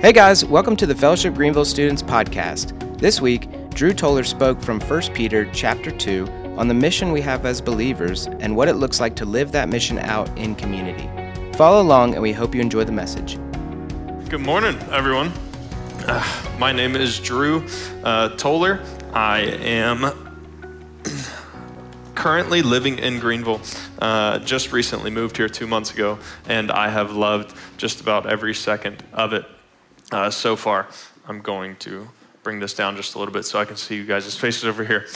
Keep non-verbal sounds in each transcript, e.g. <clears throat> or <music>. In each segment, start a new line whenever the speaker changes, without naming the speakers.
Hey guys, welcome to the Fellowship Greenville Students podcast. This week, Drew Toller spoke from 1 Peter chapter 2 on the mission we have as believers and what it looks like to live that mission out in community. Follow along and we hope you enjoy the message.
Good morning, everyone. Uh, my name is Drew uh, Toller. I am <clears throat> currently living in Greenville. Uh, just recently moved here two months ago, and I have loved just about every second of it uh, so far. I'm going to bring this down just a little bit so I can see you guys' faces over here.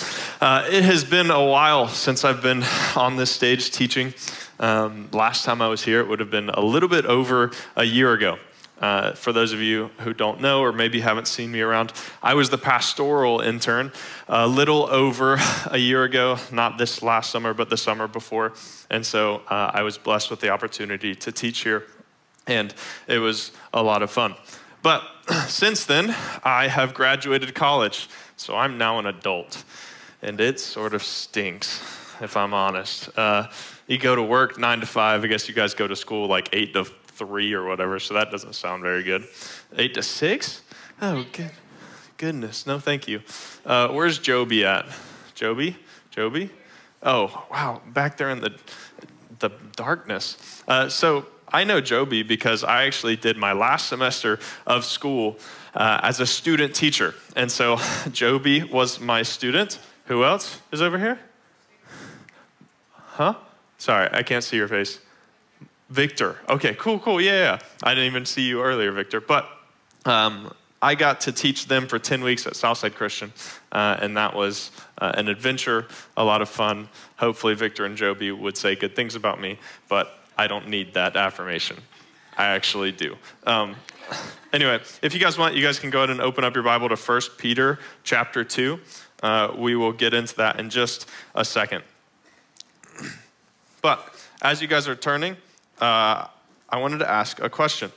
Uh, it has been a while since I've been <laughs> on this stage teaching. Um, last time I was here, it would have been a little bit over a year ago. Uh, for those of you who don't know or maybe haven't seen me around, I was the pastoral intern a little over <laughs> a year ago, not this last summer, but the summer before. And so uh, I was blessed with the opportunity to teach here, and it was a lot of fun. But <clears throat> since then, I have graduated college, so I'm now an adult, and it sort of stinks, if I'm honest. Uh, you go to work nine to five. I guess you guys go to school like eight to three or whatever, so that doesn't sound very good. Eight to six? Oh, good. goodness. No, thank you. Uh, where's Joby at? Joby? Joby? Oh, wow. Back there in the, the darkness. Uh, so I know Joby because I actually did my last semester of school uh, as a student teacher. And so <laughs> Joby was my student. Who else is over here? Huh? Sorry, I can't see your face. Victor. Okay, cool, cool. Yeah, yeah. I didn't even see you earlier, Victor. But um, I got to teach them for 10 weeks at Southside Christian, uh, and that was uh, an adventure, a lot of fun. Hopefully, Victor and Joby would say good things about me, but I don't need that affirmation. I actually do. Um, anyway, if you guys want, you guys can go ahead and open up your Bible to 1 Peter chapter 2. Uh, we will get into that in just a second. But as you guys are turning, uh, I wanted to ask a question.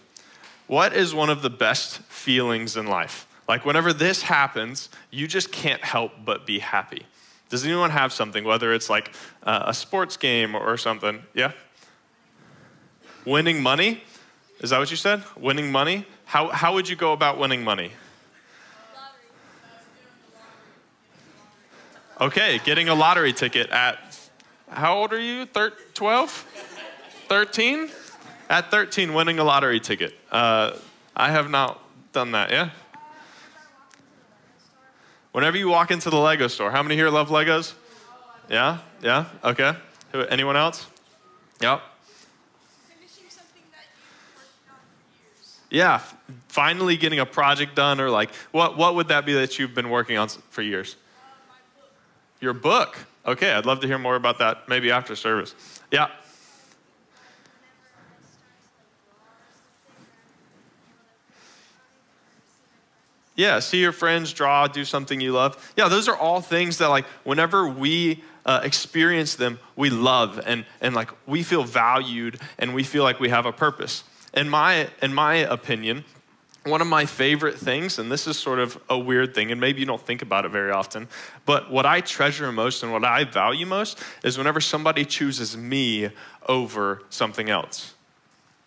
What is one of the best feelings in life? Like, whenever this happens, you just can't help but be happy. Does anyone have something, whether it's like uh, a sports game or something? Yeah? Winning money? Is that what you said? Winning money? How, how would you go about winning money? Okay, getting a lottery ticket at how old are you? 12? 13? At 13, winning a lottery ticket. Uh, I have not done that, yeah? Whenever you walk into the Lego store, how many here love Legos? Yeah? Yeah? Okay. Anyone else? Yep. Yeah, finally getting a project done, or like, what, what would that be that you've been working on for years? Your book. Okay, I'd love to hear more about that maybe after service. Yeah. Yeah, see your friends draw, do something you love. Yeah, those are all things that, like, whenever we uh, experience them, we love and, and, like, we feel valued and we feel like we have a purpose in my, in my opinion, one of my favorite things, and this is sort of a weird thing, and maybe you don't think about it very often, but what I treasure most and what I value most is whenever somebody chooses me over something else.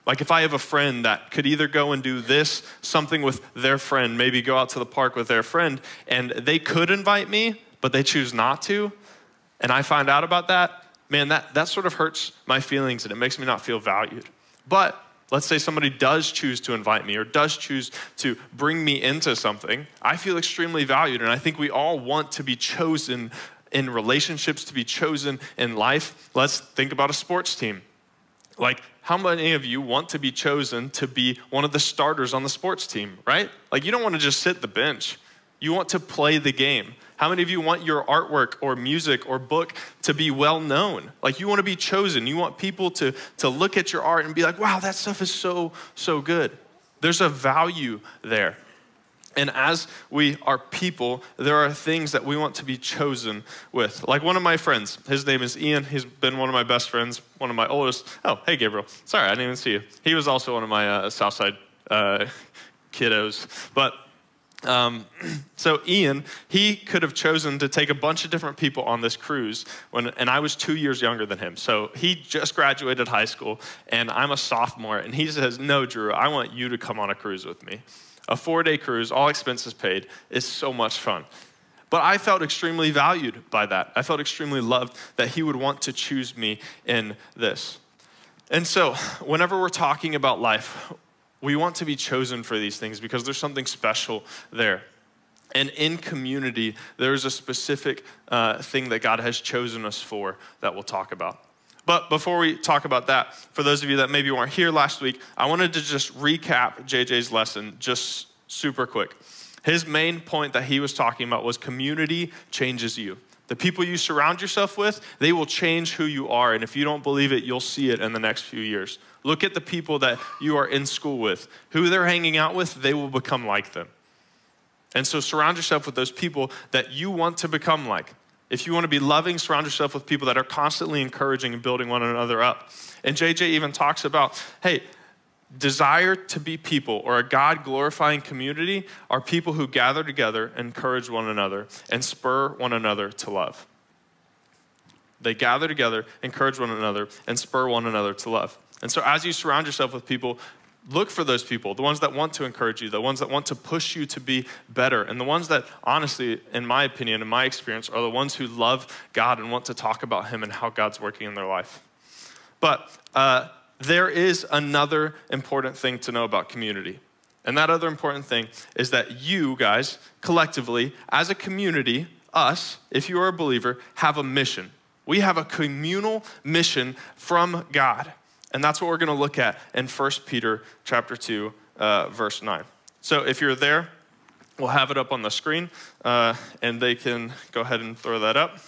Like if I have a friend that could either go and do this, something with their friend, maybe go out to the park with their friend, and they could invite me, but they choose not to, and I find out about that, man, that, that sort of hurts my feelings and it makes me not feel valued. But Let's say somebody does choose to invite me or does choose to bring me into something. I feel extremely valued, and I think we all want to be chosen in relationships, to be chosen in life. Let's think about a sports team. Like, how many of you want to be chosen to be one of the starters on the sports team, right? Like, you don't want to just sit the bench, you want to play the game. How many of you want your artwork or music or book to be well known? Like you want to be chosen. You want people to, to look at your art and be like, wow, that stuff is so, so good. There's a value there. And as we are people, there are things that we want to be chosen with. Like one of my friends, his name is Ian. He's been one of my best friends, one of my oldest. Oh, hey, Gabriel. Sorry, I didn't even see you. He was also one of my uh, Southside uh, kiddos. But Um, <clears throat> so Ian, he could have chosen to take a bunch of different people on this cruise, when, and I was two years younger than him. So he just graduated high school, and I'm a sophomore, and he says, "No, Drew, I want you to come on a cruise with me. A four-day cruise, all expenses paid. It's so much fun." But I felt extremely valued by that. I felt extremely loved that he would want to choose me in this. And so, whenever we're talking about life, we want to be chosen for these things because there's something special there. And in community, there's a specific uh, thing that God has chosen us for that we'll talk about. But before we talk about that, for those of you that maybe weren't here last week, I wanted to just recap JJ's lesson just super quick. His main point that he was talking about was community changes you. The people you surround yourself with, they will change who you are. And if you don't believe it, you'll see it in the next few years. Look at the people that you are in school with. Who they're hanging out with, they will become like them. And so surround yourself with those people that you want to become like. If you want to be loving, surround yourself with people that are constantly encouraging and building one another up. And JJ even talks about hey, desire to be people or a God glorifying community are people who gather together, encourage one another, and spur one another to love. They gather together, encourage one another, and spur one another to love. And so, as you surround yourself with people, look for those people, the ones that want to encourage you, the ones that want to push you to be better, and the ones that, honestly, in my opinion, in my experience, are the ones who love God and want to talk about Him and how God's working in their life. But uh, there is another important thing to know about community. And that other important thing is that you guys, collectively, as a community, us, if you are a believer, have a mission. We have a communal mission from God. And that's what we're going to look at in 1 Peter chapter 2, uh, verse 9. So if you're there, we'll have it up on the screen, uh, and they can go ahead and throw that up.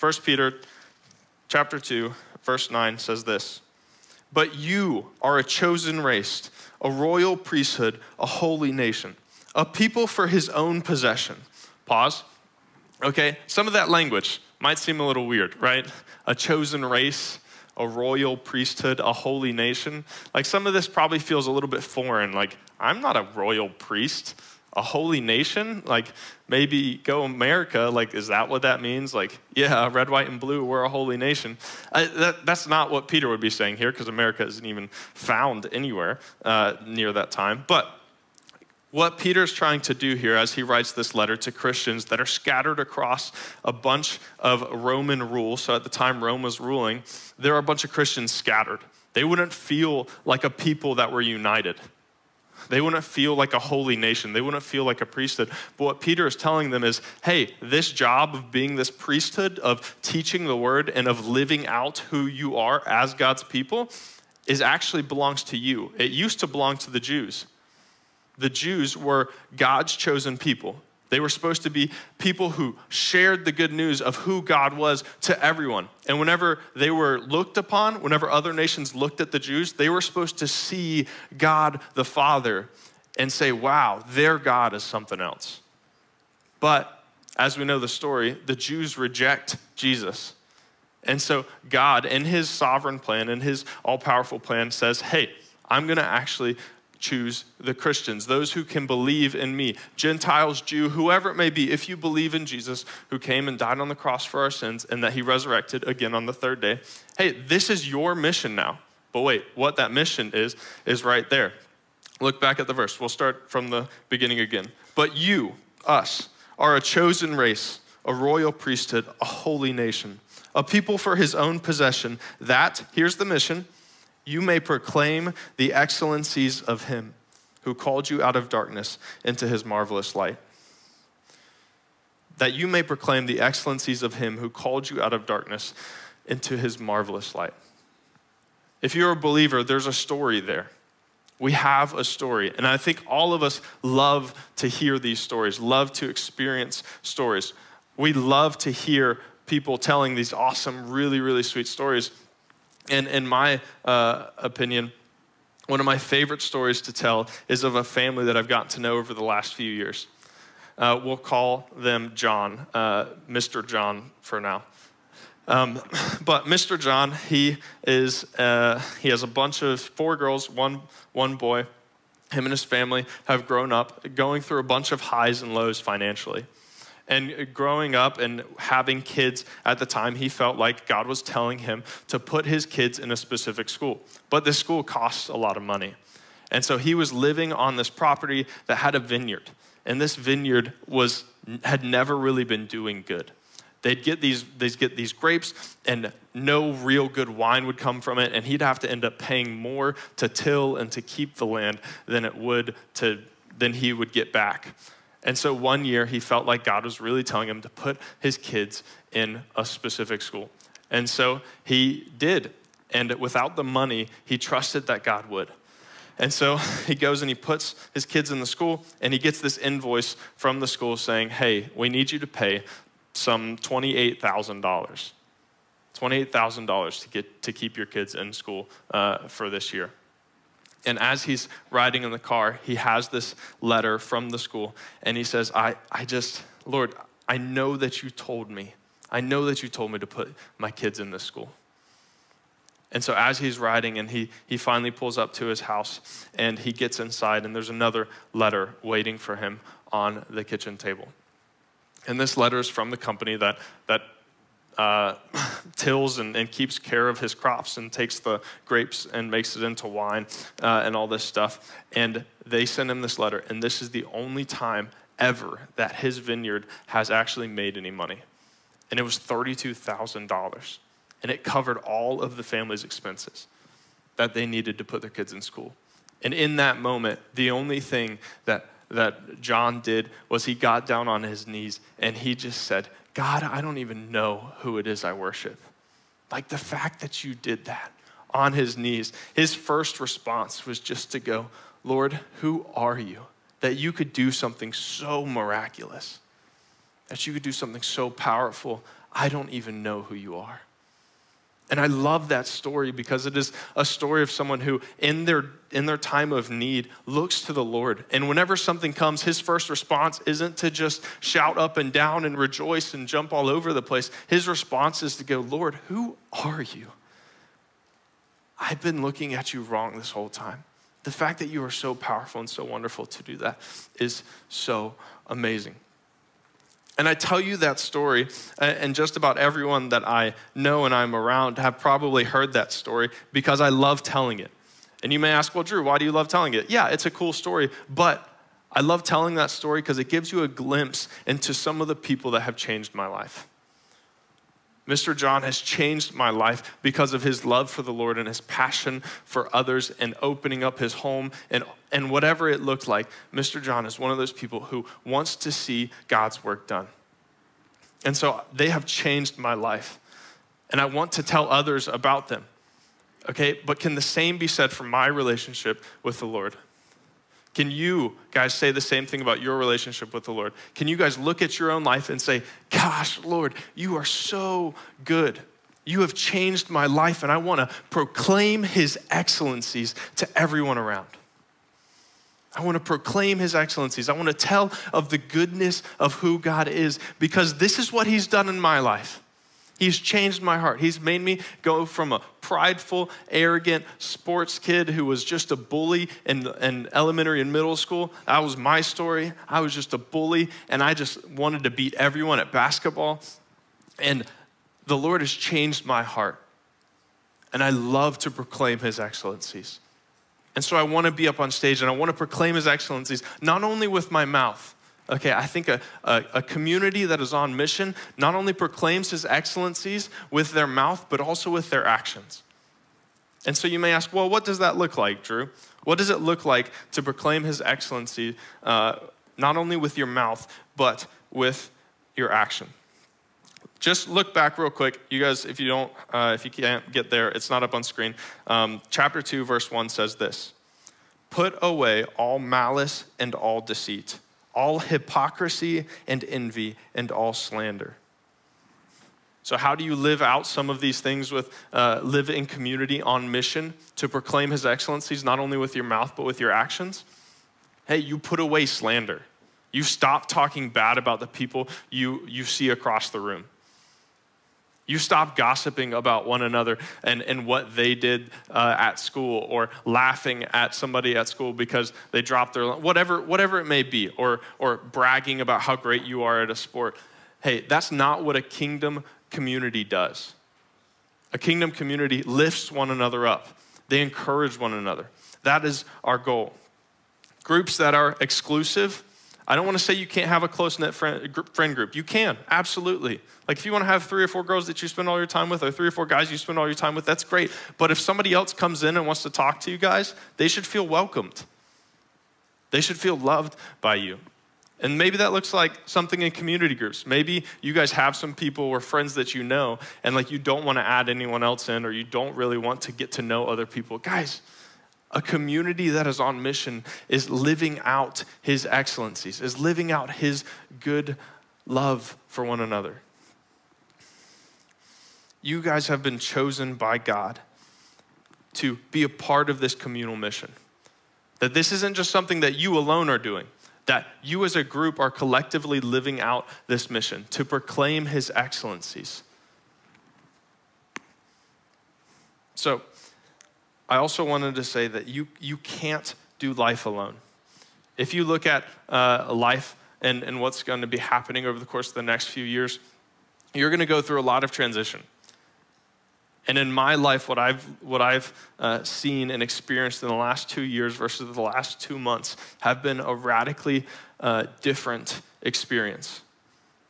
1 Peter chapter 2, verse 9 says this But you are a chosen race, a royal priesthood, a holy nation, a people for his own possession. Pause. Okay, some of that language might seem a little weird, right? A chosen race a royal priesthood, a holy nation. Like some of this probably feels a little bit foreign. Like, I'm not a royal priest, a holy nation. Like, maybe go America. Like, is that what that means? Like, yeah, <laughs> red, white, and blue, we're a holy nation. I, that, that's not what Peter would be saying here because America isn't even found anywhere uh, near that time. But what Peter's trying to do here as he writes this letter to Christians that are scattered across a bunch of Roman rule. So at the time Rome was ruling, there are a bunch of Christians scattered. They wouldn't feel like a people that were united. They wouldn't feel like a holy nation. They wouldn't feel like a priesthood. But what Peter is telling them is hey, this job of being this priesthood, of teaching the word, and of living out who you are as God's people, is actually belongs to you. It used to belong to the Jews the Jews were God's chosen people. They were supposed to be people who shared the good news of who God was to everyone. And whenever they were looked upon, whenever other nations looked at the Jews, they were supposed to see God the Father and say, wow, their God is something else. But as we know the story, the Jews reject Jesus. And so God, in his sovereign plan, in his all powerful plan, says, hey, I'm going to actually choose the Christians, those who can believe in me, Gentiles, Jew, whoever it may be, if you believe in Jesus who came and died on the cross for our sins and that he resurrected again on the third day. Hey, this is your mission now. But wait, what that mission is, is right there. Look back at the verse. We'll start from the beginning again. But you, us, are a chosen race, a royal priesthood, a holy nation, a people for his own possession. That, here's the mission you may proclaim the excellencies of him who called you out of darkness into his marvelous light. That you may proclaim the excellencies of him who called you out of darkness into his marvelous light. If you're a believer, there's a story there. We have a story. And I think all of us love to hear these stories, love to experience stories. We love to hear people telling these awesome, really, really sweet stories. And in my uh, opinion, one of my favorite stories to tell is of a family that I've gotten to know over the last few years. Uh, we'll call them John, uh, Mr. John for now. Um, <laughs> but Mr. John, he is uh, he has a bunch of four girls, one one boy, him and his family have grown up going through a bunch of highs and lows financially. And growing up and having kids at the time, he felt like God was telling him to put his kids in a specific school. But this school costs a lot of money. And so he was living on this property that had a vineyard. And this vineyard was, had never really been doing good. They'd get these, they'd get these grapes, and no real good wine would come from it, and he'd have to end up paying more to till and to keep the land than it would to than he would get back. And so one year he felt like God was really telling him to put his kids in a specific school. And so he did. And without the money, he trusted that God would. And so <laughs> he goes and he puts his kids in the school, and he gets this invoice from the school saying, Hey, we need you to pay some $28,000. $28,000 to get to keep your kids in school uh, for this year. And as he's riding in the car, he has this letter from the school, and he says, I, I just, Lord, I know that you told me. I know that you told me to put my kids in this school. And so as he's riding and he, he finally pulls up to his house and he gets inside and there's another letter waiting for him on the kitchen table. And this letter is from the company that, that uh, <coughs> tills and, and, keeps care of his crops and takes the grapes and makes it into wine uh, and all this stuff. And they send him this letter, and this is the only time ever that his vineyard has actually made any money. And it was $32,000. And it covered all of the family's expenses that they needed to put their kids in school. And in that moment, the only thing that that John did was he got down on his knees and he just said, God, I don't even know who it is I worship. Like the fact that you did that on his knees, his first response was just to go, Lord, who are you? That you could do something so miraculous, that you could do something so powerful. I don't even know who you are. And I love that story because it is a story of someone who, in their, in their time of need, looks to the Lord. And whenever something comes, his first response isn't to just shout up and down and rejoice and jump all over the place. His response is to go, Lord, who are you? I've been looking at you wrong this whole time. The fact that you are so powerful and so wonderful to do that is so amazing. And I tell you that story, and just about everyone that I know and I'm around have probably heard that story because I love telling it. And you may ask, well, Drew, why do you love telling it? Yeah, it's a cool story, but I love telling that story because it gives you a glimpse into some of the people that have changed my life. Mr. John has changed my life because of his love for the Lord and his passion for others and opening up his home and, and whatever it looked like. Mr. John is one of those people who wants to see God's work done. And so they have changed my life. And I want to tell others about them. Okay, but can the same be said for my relationship with the Lord? Can you guys say the same thing about your relationship with the Lord? Can you guys look at your own life and say, Gosh, Lord, you are so good. You have changed my life, and I want to proclaim his excellencies to everyone around. I want to proclaim his excellencies. I want to tell of the goodness of who God is because this is what he's done in my life. He's changed my heart. He's made me go from a prideful, arrogant sports kid who was just a bully in, in elementary and middle school. That was my story. I was just a bully, and I just wanted to beat everyone at basketball. And the Lord has changed my heart. And I love to proclaim his excellencies. And so I want to be up on stage and I want to proclaim his excellencies, not only with my mouth, Okay, I think a, a, a, community that is on mission not only proclaims his excellencies with their mouth, but also with their actions. And so you may ask, well, what does that look like, Drew? What does it look like to proclaim his excellency uh, not only with your mouth, but with your action? Just look back real quick. You guys, if you don't, uh, if you can't get there, it's not up on screen. Um, chapter 2, verse 1 says this Put away all malice and all deceit all hypocrisy and envy and all slander. So, how do you live out some of these things with uh, live in community on mission to proclaim his excellencies, not only with your mouth, but with your actions? Hey, you put away slander. You stop talking bad about the people you, you see across the room. You stop gossiping about one another and, and what they did uh, at school or laughing at somebody at school because they dropped their, whatever, whatever it may be, or, or bragging about how great you are at a sport. Hey, that's not what a kingdom community does. A kingdom community lifts one another up, they encourage one another. That is our goal. Groups that are exclusive, I don't want to say you can't have a close knit friend, friend group. You can, absolutely. Like if you want to have three or four girls that you spend all your time with, or three or four guys you spend all your time with, that's great. But if somebody else comes in and wants to talk to you guys, they should feel welcomed. They should feel loved by you. And maybe that looks like something in community groups. Maybe you guys have some people or friends that you know, and like you don't want to add anyone else in, or you don't really want to get to know other people. Guys, a community that is on mission is living out his excellencies, is living out his good love for one another. You guys have been chosen by God to be a part of this communal mission. That this isn't just something that you alone are doing, that you as a group are collectively living out this mission to proclaim his excellencies. So, I also wanted to say that you, you can't do life alone. If you look at uh, life and, and what's going to be happening over the course of the next few years, you're going to go through a lot of transition. And in my life, what I've, what I've uh, seen and experienced in the last two years versus the last two months have been a radically uh, different experience.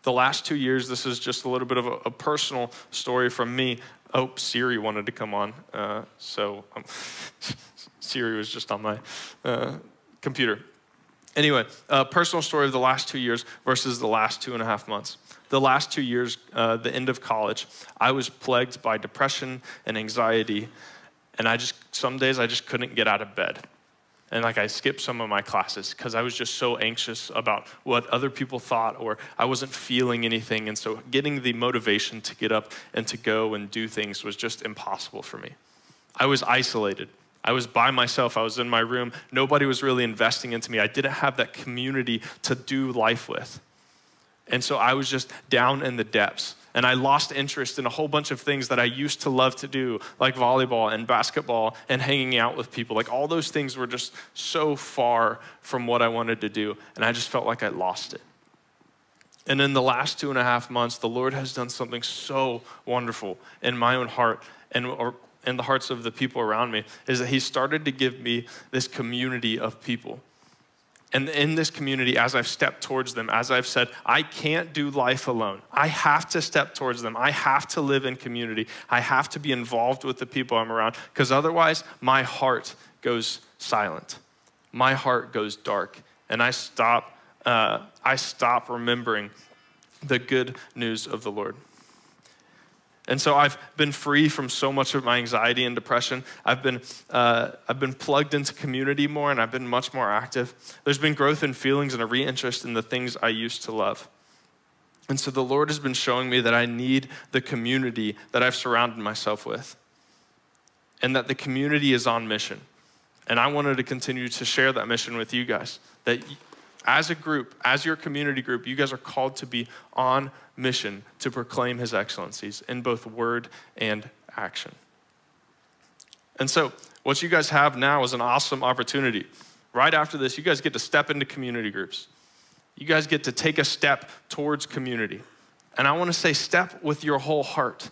The last two years, this is just a little bit of a, a personal story from me. Oh, Siri wanted to come on. Uh, so um, <laughs> Siri was just on my uh, computer. Anyway, uh, personal story of the last two years versus the last two and a half months. The last two years, uh, the end of college, I was plagued by depression and anxiety, and I just, some days I just couldn't get out of bed and like I skipped some of my classes because I was just so anxious about what other people thought or I wasn't feeling anything. And so getting the motivation to get up and to go and do things was just impossible for me. I was isolated. I was by myself. I was in my room. Nobody was really investing into me. I didn't have that community to do life with. And so I was just down in the depths and I lost interest in a whole bunch of things that I used to love to do, like volleyball and basketball and hanging out with people. Like all those things were just so far from what I wanted to do, and I just felt like I lost it. And in the last two and a half months, the Lord has done something so wonderful in my own heart and or in the hearts of the people around me is that He started to give me this community of people and in this community, as I've stepped towards them, as I've said, I can't do life alone. I have to step towards them. I have to live in community. I have to be involved with the people I'm around, because otherwise, my heart goes silent. My heart goes dark, and I stop. Uh, I stop remembering the good news of the Lord. And so I've been free from so much of my anxiety and depression. I've been, uh, I've been plugged into community more and I've been much more active. There's been growth in feelings and a reinterest in the things I used to love. And so the Lord has been showing me that I need the community that I've surrounded myself with, and that the community is on mission. And I wanted to continue to share that mission with you guys. That as a group, as your community group, you guys are called to be on mission to proclaim his excellencies in both word and action. And so, what you guys have now is an awesome opportunity. Right after this, you guys get to step into community groups. You guys get to take a step towards community. And I want to say, step with your whole heart.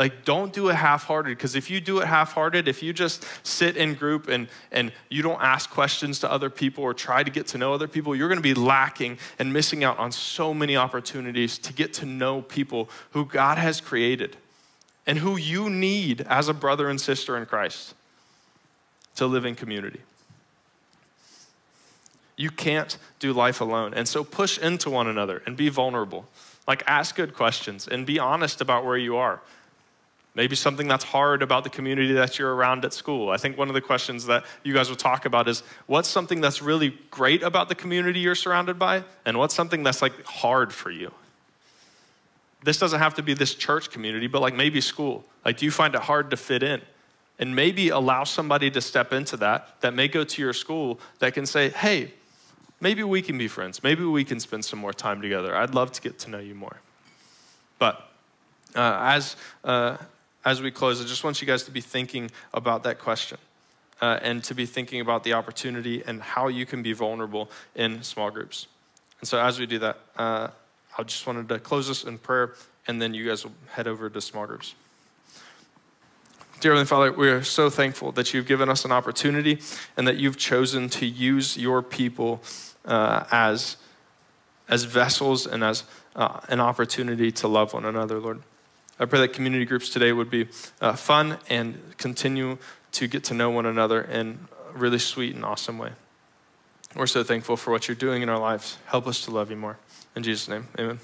Like, don't do it half hearted, because if you do it half hearted, if you just sit in group and, and you don't ask questions to other people or try to get to know other people, you're going to be lacking and missing out on so many opportunities to get to know people who God has created and who you need as a brother and sister in Christ to live in community. You can't do life alone. And so push into one another and be vulnerable. Like, ask good questions and be honest about where you are. Maybe something that's hard about the community that you're around at school. I think one of the questions that you guys will talk about is what's something that's really great about the community you're surrounded by, and what's something that's like hard for you? This doesn't have to be this church community, but like maybe school. Like, do you find it hard to fit in? And maybe allow somebody to step into that, that may go to your school, that can say, hey, maybe we can be friends. Maybe we can spend some more time together. I'd love to get to know you more. But uh, as, uh, as we close, I just want you guys to be thinking about that question. Uh, and to be thinking about the opportunity and how you can be vulnerable in small groups. And so, as we do that, uh, I just wanted to close this in prayer, and then you guys will head over to small groups. Dear Heavenly Father, we are so thankful that you've given us an opportunity and that you've chosen to use your people uh, as, as vessels and as uh, an opportunity to love one another, Lord. I pray that community groups today would be uh, fun and continue to get to know one another in a really sweet and awesome way. We're so thankful for what you're doing in our lives. Help us to love you more. In Jesus' name, amen.